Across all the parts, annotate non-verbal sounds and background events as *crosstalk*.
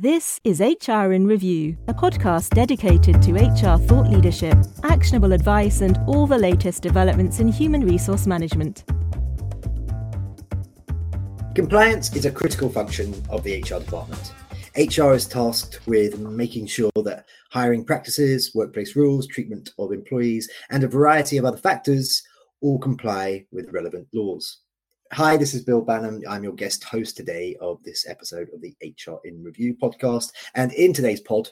This is HR in Review, a podcast dedicated to HR thought leadership, actionable advice, and all the latest developments in human resource management. Compliance is a critical function of the HR department. HR is tasked with making sure that hiring practices, workplace rules, treatment of employees, and a variety of other factors all comply with relevant laws. Hi, this is Bill Banham. I'm your guest host today of this episode of the HR in Review podcast. And in today's pod,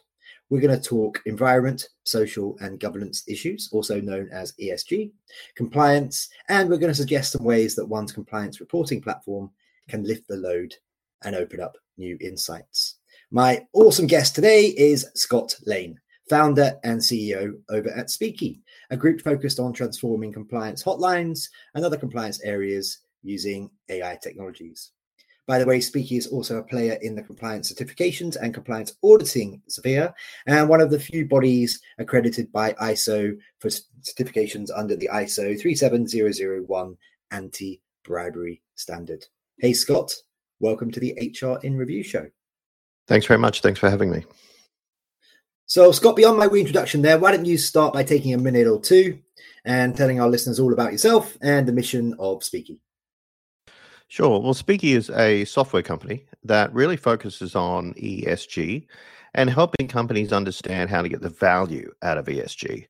we're going to talk environment, social, and governance issues, also known as ESG, compliance, and we're going to suggest some ways that one's compliance reporting platform can lift the load and open up new insights. My awesome guest today is Scott Lane, founder and CEO over at Speeki, a group focused on transforming compliance hotlines and other compliance areas using AI technologies. By the way, Speeki is also a player in the compliance certifications and compliance auditing sphere, and one of the few bodies accredited by ISO for certifications under the ISO 37001 anti bribery standard. Hey, Scott, welcome to the HR in Review show. Thanks very much. Thanks for having me. So, Scott, beyond my wee introduction there, why don't you start by taking a minute or two and telling our listeners all about yourself and the mission of Speeki? Sure. Well, Speeki is a software company that really focuses on ESG and helping companies understand how to get the value out of ESG.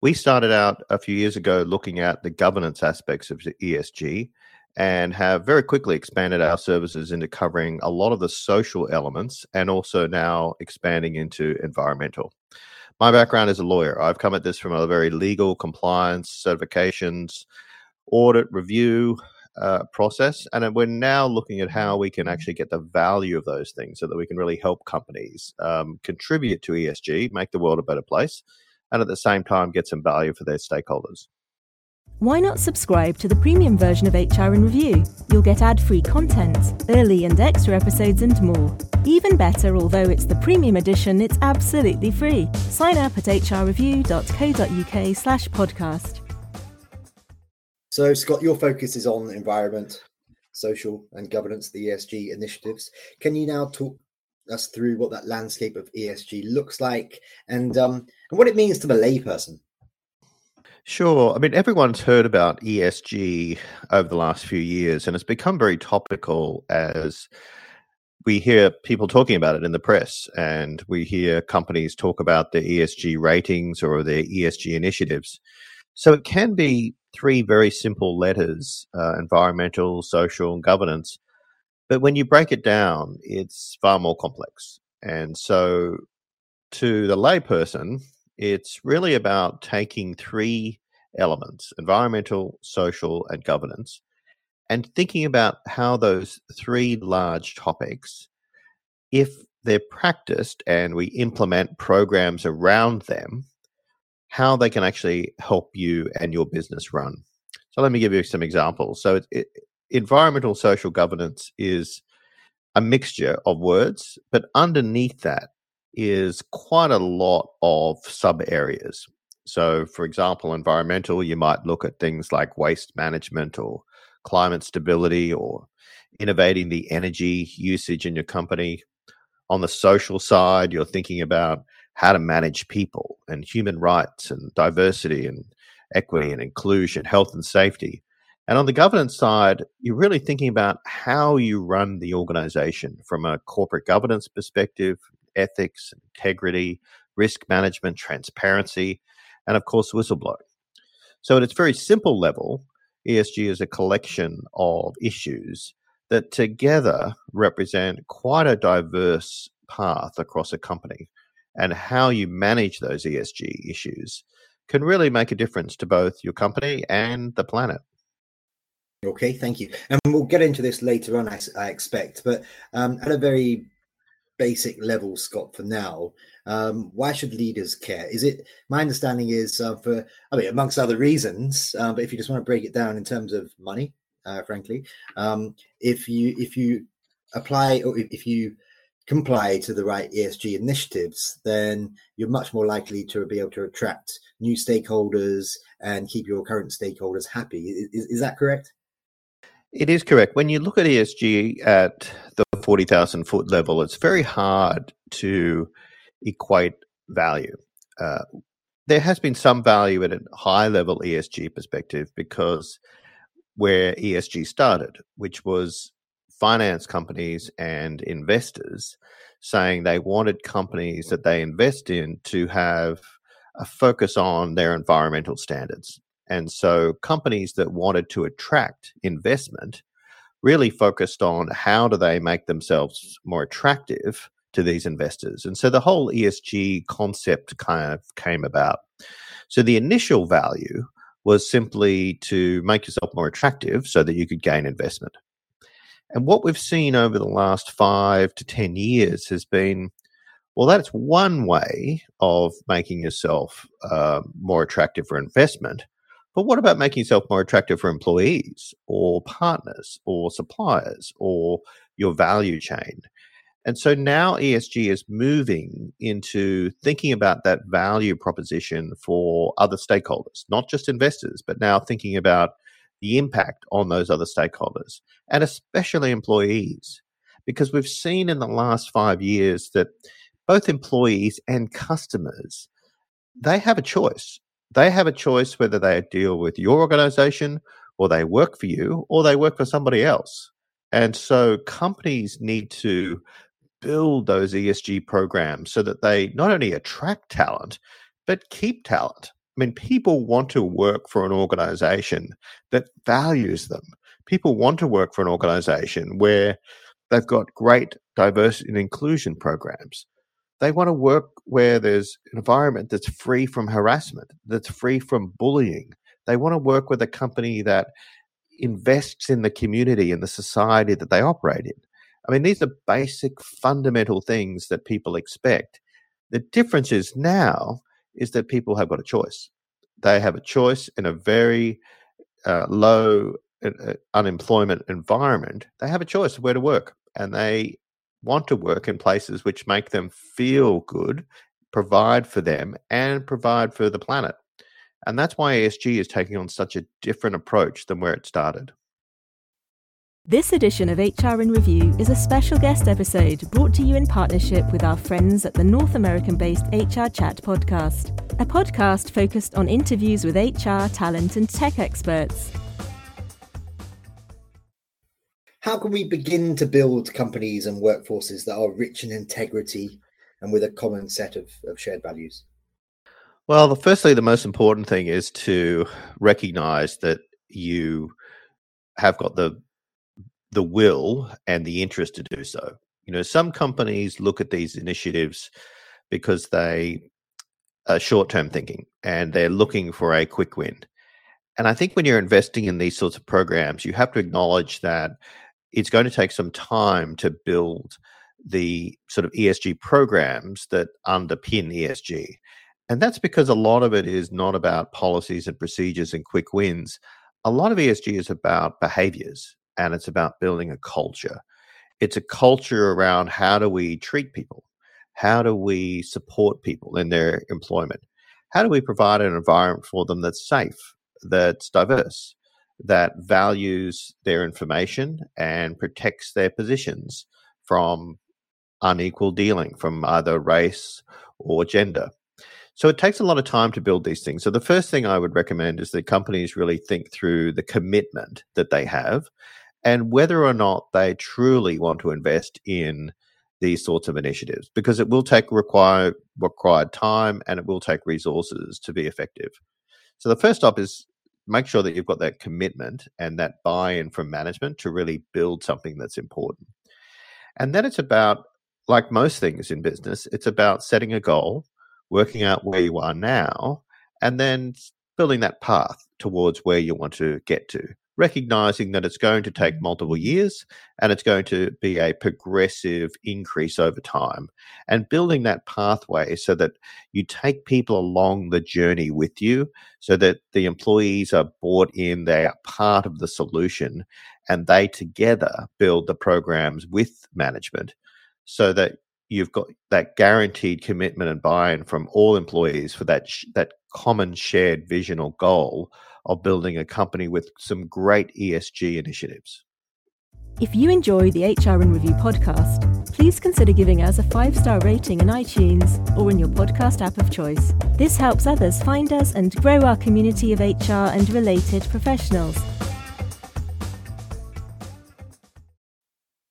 We started out a few years ago looking at the governance aspects of ESG and have very quickly expanded our services into covering a lot of the social elements and also now expanding into environmental. My background is a lawyer. I've come at this from a very legal compliance, certifications, audit, review, uh, process. And we're now looking at how we can actually get the value of those things so that we can really help companies um, contribute to ESG, make the world a better place, and at the same time get some value for their stakeholders. Why not subscribe to the premium version of HR in Review? You'll get ad free content, early and extra episodes, and more. Even better, although it's the premium edition, it's absolutely free. Sign up at hrreview.co.uk slash podcast. So, Scott, your focus is on environment, social, and governance, the ESG initiatives. Can you now talk us through what that landscape of ESG looks like and um, and what it means to the layperson? Sure. I mean, everyone's heard about ESG over the last few years, and it's become very topical as we hear people talking about it in the press, and we hear companies talk about their ESG ratings or their ESG initiatives. So it can be three very simple letters uh, environmental, social, and governance. But when you break it down, it's far more complex. And so, to the layperson, it's really about taking three elements environmental, social, and governance and thinking about how those three large topics, if they're practiced and we implement programs around them, how they can actually help you and your business run. So let me give you some examples. So it, it, environmental social governance is a mixture of words, but underneath that is quite a lot of sub areas. So, for example, environmental, you might look at things like waste management or climate stability or innovating the energy usage in your company. On the social side, you're thinking about how to manage people and human rights and diversity and equity and inclusion, health and safety. And on the governance side, you're really thinking about how you run the organization from a corporate governance perspective, ethics, integrity, risk management, transparency, and of course, whistleblowing. So, at its very simple level, ESG is a collection of issues that together represent quite a diverse path across a company and how you manage those ESG issues can really make a difference to both your company and the planet. Okay, thank you. And we'll get into this later on, I, I expect. But um, at a very basic level, Scott, for now, um, why should leaders care? Is it my understanding is uh, for, I mean, amongst other reasons, um, but if you just want to break it down in terms of money, uh, frankly, um, if you if you apply or if you comply to the right ESG initiatives, then you're much more likely to be able to attract new stakeholders and keep your current stakeholders happy. Is, is that correct? It is correct. When you look at ESG at the 40,000 foot level, it's very hard to equate value. Uh, there has been some value at a high level ESG perspective because where ESG started, which was finance companies and investors saying they wanted companies that they invest in to have a focus on their environmental standards. And so companies that wanted to attract investment really focused on how do they make themselves more attractive to these investors. And so the whole ESG concept kind of came about. So the initial value was simply to make yourself more attractive so that you could gain investment. And what we've seen over the last five to 10 years has been well, that's one way of making yourself uh, more attractive for investment. But what about making yourself more attractive for employees or partners or suppliers or your value chain? And so now ESG is moving into thinking about that value proposition for other stakeholders, not just investors, but now thinking about the impact on those other stakeholders and especially employees. Because we've seen in the last five years that both employees and customers, they have a choice. They have a choice whether they deal with your organization or they work for you or they work for somebody else. And so companies need to build those ESG programs so that they not only attract talent, but keep talent. I mean, people want to work for an organization that values them. People want to work for an organization where they've got great diversity and inclusion programs. They want to work where there's an environment that's free from harassment, that's free from bullying. They want to work with a company that invests in the community and the society that they operate in. I mean, these are basic fundamental things that people expect. The difference is now is that people have got a choice. They have a choice in a very uh, low uh, uh, unemployment environment. They have a choice of where to work, and they want to work in places which make them feel good, provide for them, and provide for the planet. And that's why ESG is taking on such a different approach than where it started. This edition of HR in Review is a special guest episode brought to you in partnership with our friends at the North American based HR Chat podcast, a podcast focused on interviews with HR, talent, and tech experts. How can we begin to build companies and workforces that are rich in integrity and with a common set of, of shared values? Well, the, firstly, the most important thing is to recognize that you have got the the will and the interest to do so. You know, some companies look at these initiatives because they are short term thinking and they're looking for a quick win. And I think when you're investing in these sorts of programs, you have to acknowledge that it's going to take some time to build the sort of ESG programs that underpin ESG. And that's because a lot of it is not about policies and procedures and quick wins. A lot of ESG is about behaviors and it's about building a culture. It's a culture around how do we treat people? How do we support people in their employment? How do we provide an environment for them that's safe, that's diverse, that values their information and protects their positions from unequal dealing from either race or gender? So it takes a lot of time to build these things. So the first thing I would recommend is that companies really think through the commitment that they have and whether or not they truly want to invest in these sorts of initiatives because it will take require required time and it will take resources to be effective. So the first step is make sure that you've got that commitment and that buy-in from management to really build something that's important. And then it's about like most things in business, it's about setting a goal, working out where you are now, and then building that path towards where you want to get to recognizing that it's going to take mm-hmm. multiple years and it's going to be a progressive increase over time and building that pathway so that you take people along the journey with you so that the employees are bought in they are part of the solution and they together build the programs with management so that you've got that guaranteed commitment and buy-in from all employees for that sh- that common shared vision or goal of building a company with some great ESG initiatives. If you enjoy the HR in Review podcast, please consider giving us a five star rating in iTunes or in your podcast app of choice. This helps others find us and grow our community of HR and related professionals.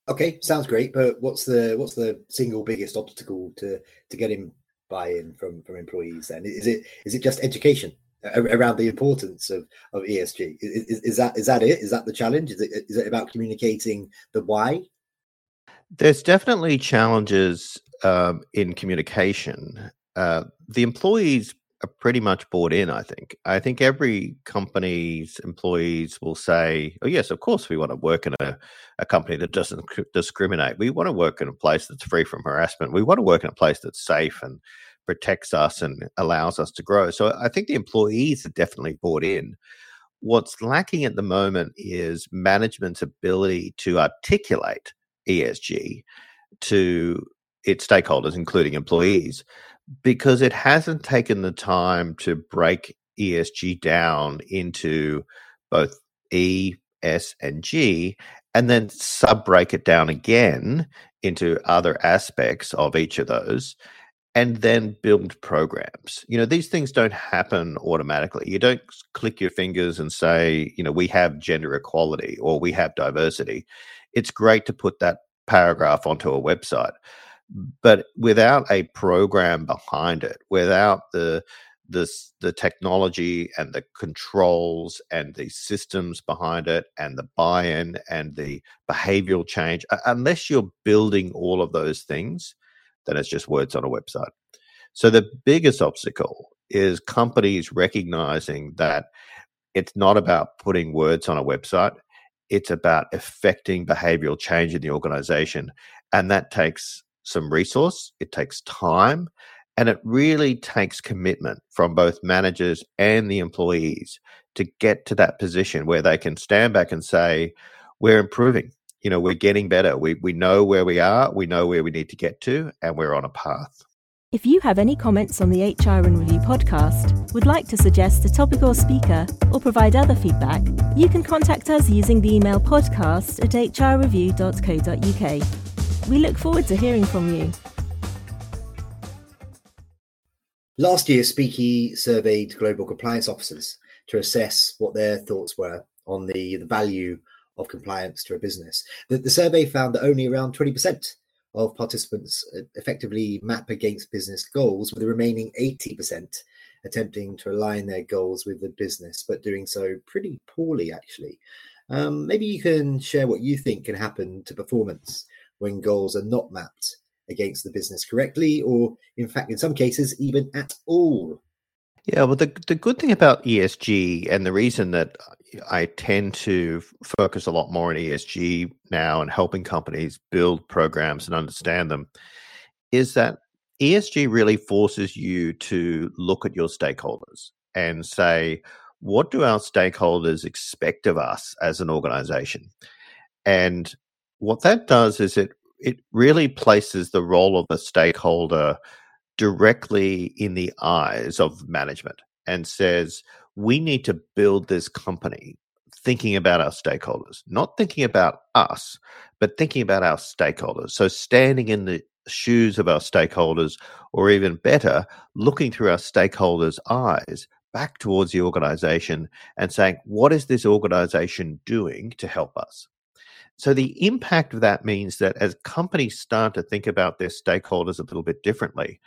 Okay, sounds great. But what's the what's the single biggest obstacle to to getting buy-in from from employees? Then is it is it just education? around the importance of, of ESG. Is, is, that is that it? Is that the challenge? Is it is it about communicating the why? There's definitely challenges um, in communication. Uh, the employees are pretty much bought in. I think. I think every company's employees will say, "Oh yes, of course we want to work in a, a company that doesn't discriminate. We want to work in a place that's free from harassment. We want to work in a place that's safe and." protects us and allows us to grow. So I think the employees are definitely bought in. What's lacking at the moment is management's ability to articulate ESG to its stakeholders, including employees, because it hasn't taken the time to break ESG down into both E, S, and G, and then sub break it down again into other aspects of each of those and then build programs. You know, these things don't happen automatically. You don't click your fingers and say, you know, we have gender equality or we have diversity. It's great to put that paragraph onto a website, but without a program behind it, without the the the technology and the controls and the systems behind it and the buy-in and the behavioral change unless you're building all of those things then it's just words on a website. So the biggest obstacle is companies recognizing that it's not about putting words on a website, it's about affecting behavioral change in the organization. And that takes some resource, it takes time, and it really takes commitment from both managers and the employees to get to that position where they can stand back and say, We're improving you know, we're getting better. We, we know where we are, we know where we need to get to, and we're on a path. If you have any comments on the HR in Review podcast, would like to suggest a topic or speaker, or provide other feedback, you can contact us using the email podcast at hrreview.co.uk. We look forward to hearing from you. Last year, Speeki surveyed global compliance officers to assess what their thoughts were on the, the value of compliance to a business. The, the survey found that only around 20% of participants uh, effectively map against business goals, with the remaining 80% attempting to align their goals with the business, but doing so pretty poorly, actually. Um, maybe you can share what you think can happen to performance when goals are not mapped against the business correctly, or in fact, in some cases, even at all. Yeah, well, the the good thing about ESG and the reason that I tend to focus a lot more on ESG now and helping companies build programs and understand them is that ESG really forces you to look at your stakeholders and say, what do our stakeholders expect of us as an organization? And what that does is it it really places the role of the stakeholder directly in the eyes of management and says, we need to build this company thinking about our stakeholders, not thinking about us, but thinking about our stakeholders. So standing in the shoes of our stakeholders, or even better, looking through our stakeholders' eyes back towards the organization and saying, what is this organization doing to help us? So the impact of that means that as companies start to think about their stakeholders a little bit differently,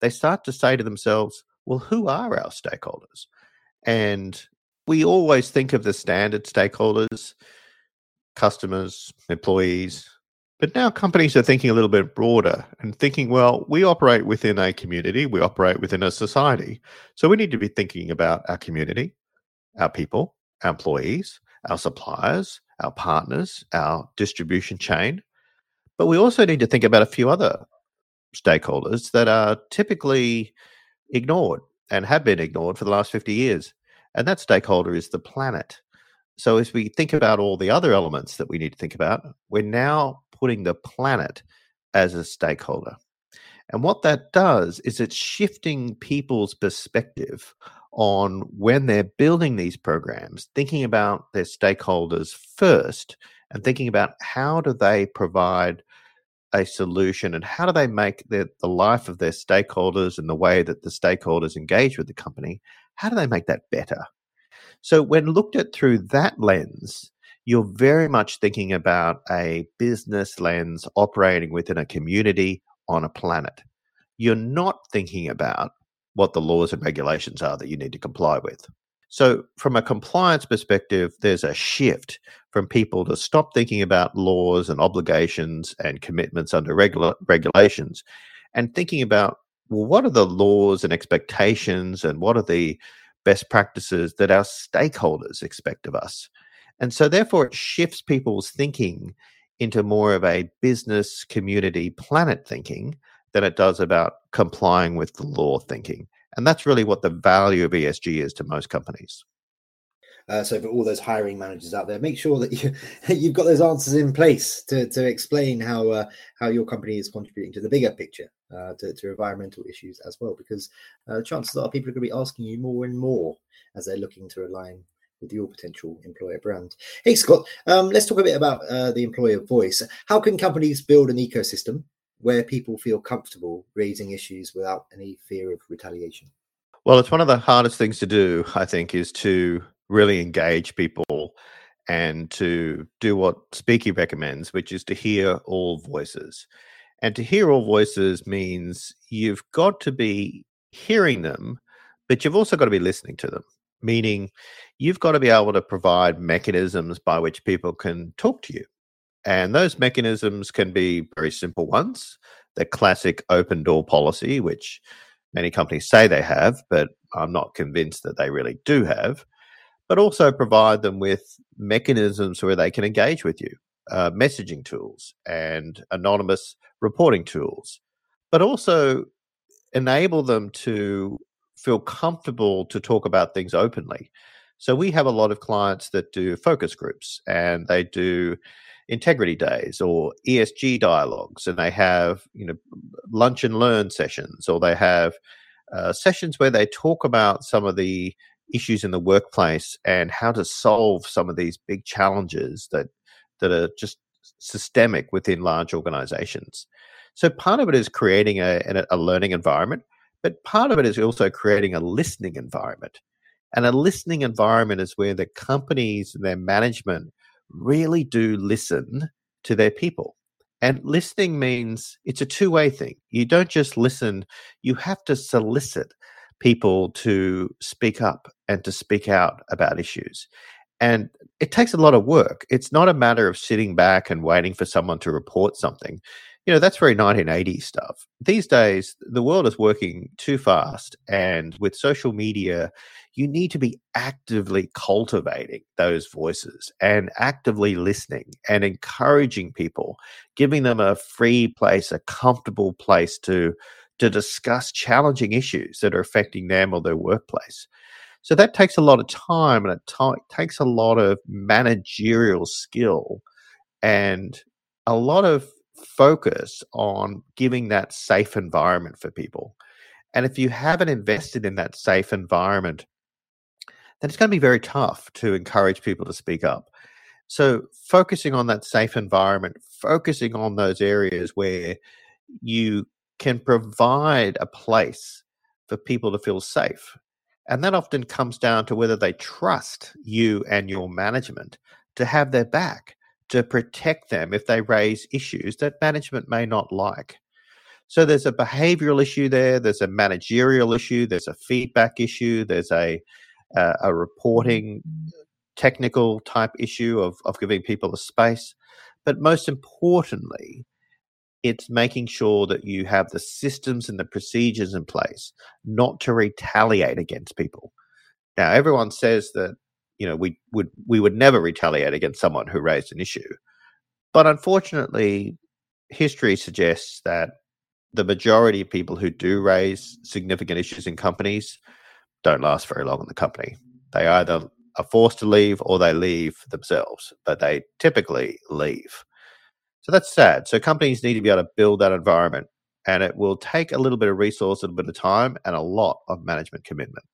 they start to say to themselves, well, who are our stakeholders? And we always think of the standard stakeholders, customers, employees. But now companies are thinking a little bit broader and thinking, well, we operate within a community, we operate within a society. So we need to be thinking about our community, our people, our employees, our suppliers, our partners, our distribution chain. But we also need to think about a few other stakeholders that are typically ignored and have been ignored for the last 50 years. And that stakeholder is the planet. So, as we think about all the other elements that we need to think about, we're now putting the planet as a stakeholder. And what that does is it's shifting people's perspective on when they're building these programs, thinking about their stakeholders first and thinking about how do they provide a solution and how do they make the, the life of their stakeholders and the way that the stakeholders engage with the company, how do they make that better? So, when looked at through that lens, you're very much thinking about a business lens operating within a community on a planet. You're not thinking about what the laws and regulations are that you need to comply with. So, from a compliance perspective, there's a shift from people to stop thinking about laws and obligations and commitments under regula- regulations and thinking about, well, what are the laws and expectations and what are the best practices that our stakeholders expect of us? And so, therefore, it shifts people's thinking into more of a business, community, planet thinking than it does about complying with the law thinking. And that's really what the value of ESG is to most companies. Uh, so for all those hiring managers out there, make sure that you *laughs* you've got those answers in place to, to explain how uh, how your company is contributing to the bigger picture, uh, to, to, environmental issues as well. Because uh, chances are people are going to be asking you more and more as they're looking to align with your potential employer brand. Hey Scott, um, let's talk a bit about uh, the employer voice. How can companies build an ecosystem where people feel comfortable raising issues without any fear of retaliation? Well, it's one of the hardest things to do, I think, is to really engage people and to do what Speeki recommends, which is to hear all voices. And to hear all voices means you've got to be hearing them, but you've also got to be listening to them, meaning you've got to be able to provide mechanisms by which people can talk to you and those mechanisms can be very simple ones. The classic open door policy, which many companies say they have, but I'm not convinced that they really do have. But also provide them with mechanisms where they can engage with you, uh, messaging tools and anonymous reporting tools, but also enable them to feel comfortable to talk about things openly. So we have a lot of clients that do focus groups and they do integrity days or ESG dialogues, and they have you know lunch and learn sessions, or they have uh, sessions where they talk about some of the issues in the workplace and how to solve some of these big challenges that that are just systemic within large organizations. So part of it is creating a, a learning environment, but part of it is also creating a listening environment. And a listening environment is where the companies and their management really do listen to their people. And listening means it's a two way thing. You don't just listen, you have to solicit people to speak up and to speak out about issues. And it takes a lot of work. It's not a matter of sitting back and waiting for someone to report something. You know, that's very 1980s stuff. These days, the world is working too fast. And with social media, you need to be actively cultivating those voices and actively listening and encouraging people, giving them a free place, a comfortable place to to discuss challenging issues that are affecting them or their workplace. So that takes a lot of time and it t- takes a lot of managerial skill and a lot of focus on giving that safe environment for people. And if you haven't invested in that safe environment then it's going to be very tough to encourage people to speak up. So, focusing on that safe environment, focusing on those areas where you can provide a place for people to feel safe. And that often comes down to whether they trust you and your management to have their back, to protect them if they raise issues that management may not like. So there's a behavioral issue there, there's a managerial issue, there's a feedback issue, there's a uh, a reporting technical type issue of, of giving people a space. But most importantly, it's making sure that you have the systems and the procedures in place not to retaliate against people. Now, everyone says that you know we would we would never retaliate against someone who raised an issue, but unfortunately, history suggests that the majority of people who do raise significant issues in companies don't last very long in the company. They either are forced to leave or they leave themselves, but they typically leave. So that's sad. So companies need to be able to build that environment, and it will take a little bit of resource, a little bit of time, and a lot of management commitment.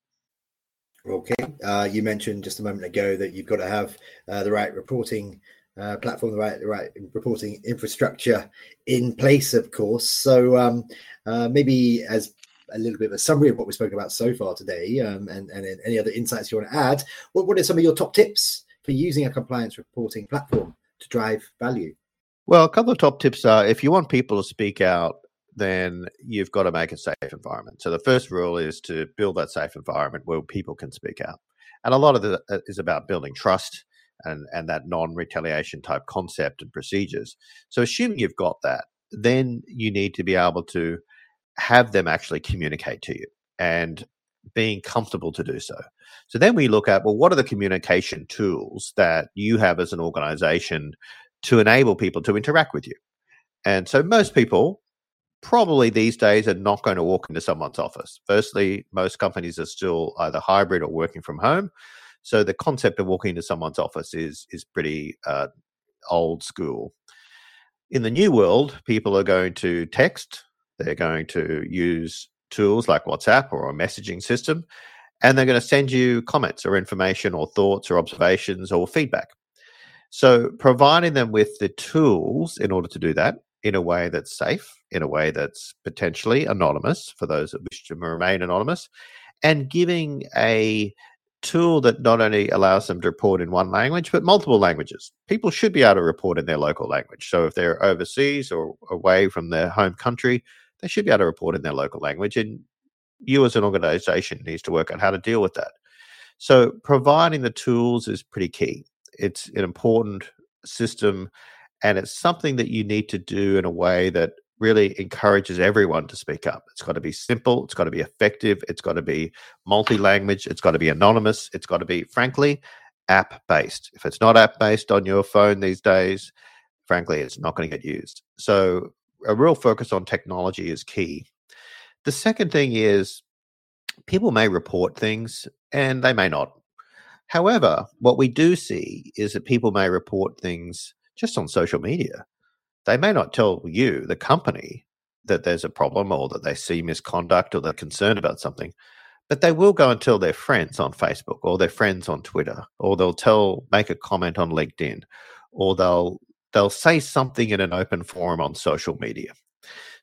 Okay. Uh, you mentioned just a moment ago that you've got to have uh, the right reporting uh, platform, the right, the right reporting infrastructure in place, of course. So um, uh, maybe as a little bit of a summary of what we spoke about so far today, um, and, and any other insights you want to add, what, what are some of your top tips for using a compliance reporting platform to drive value? Well, a couple of top tips are if you want people to speak out then you've got to make a safe environment. So the first rule is to build that safe environment where people can speak out. And a lot of it uh, about building trust and, and that non retaliation type concept and procedures. So, assuming you've got that, then you need to be able to have them actually communicate to you and being comfortable to do so. So, then we look at well, what are the communication tools that you have as an organization to enable people to interact with you? And so, most people probably these days are not going to walk into someone's office. Firstly, most companies are still either hybrid or working from home. So the concept of walking into someone's office is is pretty uh, old school. In the new world, people are going to text. They're going to use tools like WhatsApp or a messaging system, and they're going to send you comments or information or thoughts or observations or feedback. So, providing them with the tools in order to do that in a way that's safe, in a way that's potentially anonymous for those that wish to remain anonymous, and giving a tool that not only allows them to report in one language, but multiple languages. People should be able to report in their local language. So if they're overseas or away from their home country, they should be able to report in their local language. And you as an organization needs to work out how to deal with that. So providing the tools is pretty key. It's an important system and it's something that you need to do in a way that really encourages everyone to speak up. It's got to be simple, it's got to be effective, it's got to be multi language, it's got to be anonymous, it's got to be, frankly, app based. If it's not app based on your phone these days, frankly, it's not going to get used. So, a real focus on technology is key. The second thing is people may report things and they may not. However, what we do see is that people may report things just on social media. They may not tell you, the company, that there's a problem or that they see misconduct or they're concerned about something, but they will go and tell their friends on Facebook or their friends on Twitter, or they'll tell, make a comment on LinkedIn, or they'll they'll say something in an open forum on social media.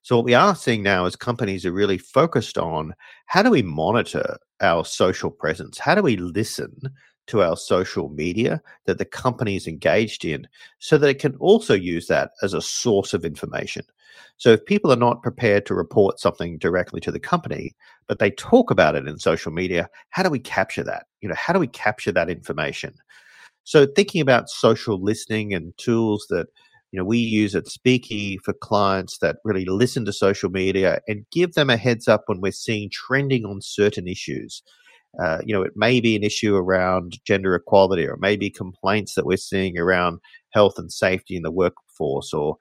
So what we are seeing now is companies are really focused on how do we monitor our social presence? How do we listen to our social media that the company is engaged in so that it can also use that as a source of information. So if people are not prepared to report something directly to the company, but they talk about it in social media, how do we capture that? You know, how do we capture that information? So thinking about social listening and tools that you know we use at Speeki for clients that really listen to social media and give them a heads up when we're seeing trending on certain issues uh, you know, it may be an issue around gender equality, or maybe complaints that we're seeing around health and safety in the workforce, or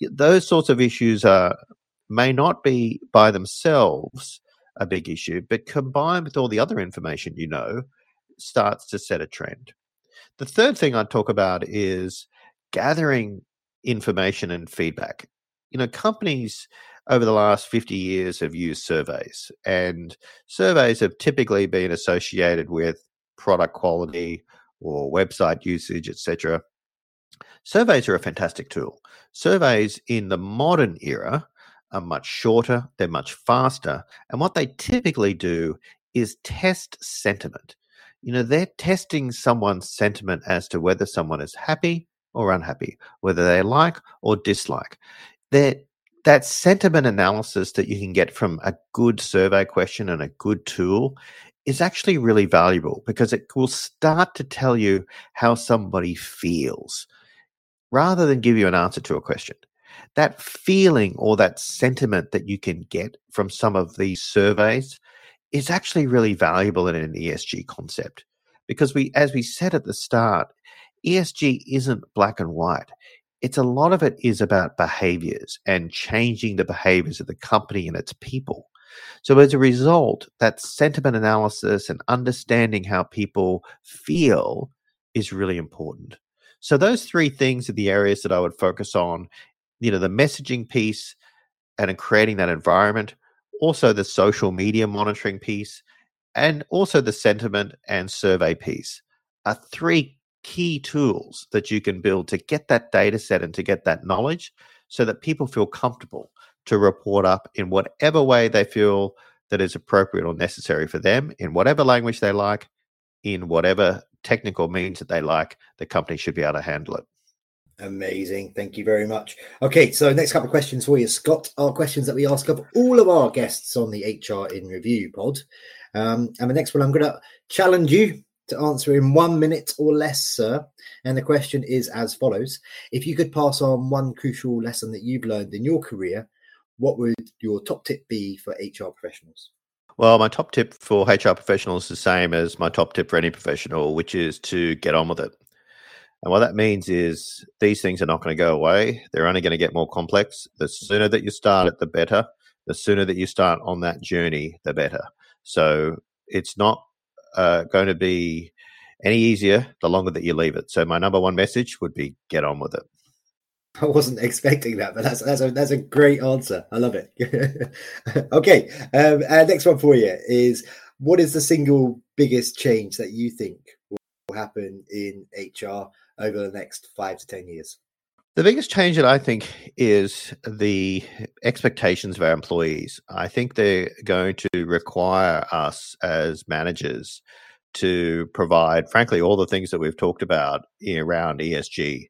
those sorts of issues are may not be by themselves a big issue, but combined with all the other information you know, starts to set a trend. The third thing I'd talk about is gathering information and feedback. You know, companies over the last 50 years have used surveys, and surveys have typically been associated with product quality or website usage, etc. Surveys are a fantastic tool. Surveys in the modern era are much shorter, they're much faster, and what they typically do is test sentiment. You know, they're testing someone's sentiment as to whether someone is happy or unhappy, whether they like or dislike. They're that sentiment analysis that you can get from a good survey question and a good tool is actually really valuable because it will start to tell you how somebody feels rather than give you an answer to a question. That feeling or that sentiment that you can get from some of these surveys is actually really valuable in an ESG concept because we, as we said at the start, ESG isn't black and white it's a lot of it is about behaviors and changing the behaviors of the company and its people. So as a result, that sentiment analysis and understanding how people feel is really important. So those three things are the areas that I would focus on, you know, the messaging piece and creating that environment, also the social media monitoring piece and also the sentiment and survey piece are three key tools that you can build to get that data set and to get that knowledge so that people feel comfortable to report up in whatever way they feel that is appropriate or necessary for them in whatever language they like in whatever technical means that they like the company should be able to handle it Amazing. Thank you very much. Okay, so next couple of questions for you, Scott, are questions that we ask of all of our guests on the HR in Review pod. Um, and the next one, I'm going to challenge you to answer in one minute or less, sir. And the question is as follows If you could pass on one crucial lesson that you've learned in your career, what would your top tip be for HR professionals? Well, my top tip for HR professionals is the same as my top tip for any professional, which is to get on with it. And what that means is these things are not going to go away. They're only going to get more complex. The sooner that you start it, the better. The sooner that you start on that journey, the better. So it's not uh, going to be any easier the longer that you leave it. So my number one message would be get on with it. I wasn't expecting that, but that's that's a that's a great answer. I love it. *laughs* okay, um, uh, next one for you is what is the single biggest change that you think will happen in HR over the next five to ten years? The biggest change that I think is the expectations of our employees. I think they're going to require us as managers to provide, frankly, all the things that we've talked about around ESG.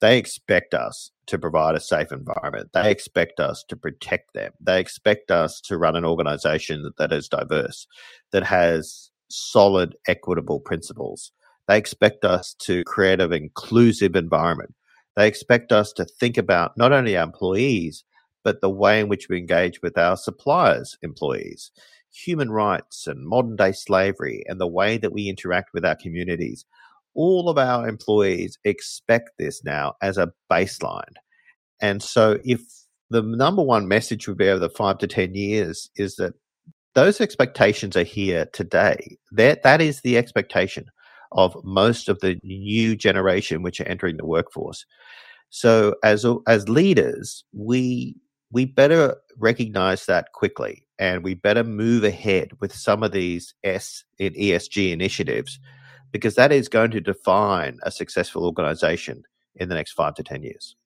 They expect us to provide a safe environment. They expect us to protect them. They expect us to run an organization that, that is diverse, that has solid, equitable principles. They expect us to create an inclusive environment they expect us to think about not only our employees, but the way in which we engage with our suppliers' employees, human rights and modern day slavery, and the way that we interact with our communities. All of our employees expect this now as a baseline. And so, if the number one message would be over the five to 10 years is that those expectations are here today. That, that is the expectation of most of the new generation which are entering the workforce. So as as leaders, we we better recognize that quickly and we better move ahead with some of these S in ESG initiatives because that is going to define a successful organization in the next 5 to 10 years.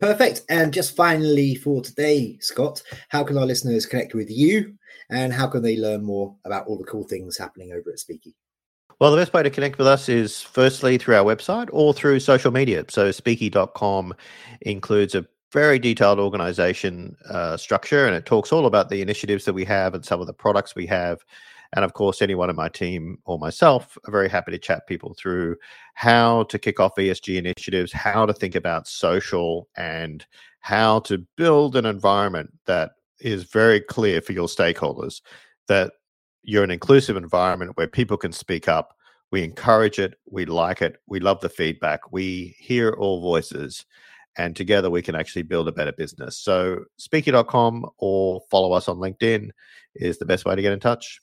Perfect. And just finally for today, Scott, how can our listeners connect with you and how can they learn more about all the cool things happening over at Speeki? Well, the best way to connect with us is firstly through our website or through social media. So, speeki.com includes a very detailed organization uh, structure and it talks all about the initiatives that we have and some of the products we have. And of course, anyone in my team or myself are very happy to chat people through how to kick off ESG initiatives, how to think about social, and how to build an environment that is very clear for your stakeholders that you're an inclusive environment where people can speak up. We encourage it. We like it. We love the feedback. We hear all voices. And together we can actually build a better business. So, speeki.com or follow us on LinkedIn is the best way to get in touch.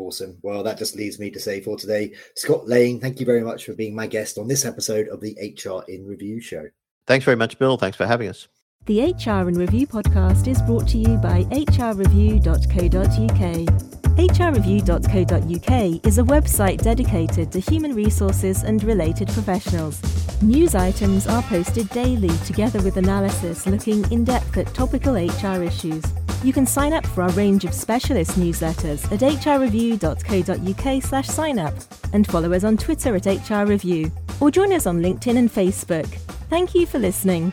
Awesome. Well, that just leaves me to say for today, Scott Lane, thank you very much for being my guest on this episode of the HR in Review show. Thanks very much, Bill. Thanks for having us. The HR in Review podcast is brought to you by hrreview.co.uk hrreview.co.uk is a website dedicated to human resources and related professionals. News items are posted daily together with analysis looking in depth at topical HR issues. You can sign up for our range of specialist newsletters at hrreview.co.uk slash sign up and follow us on Twitter at hrreview or join us on LinkedIn and Facebook. Thank you for listening.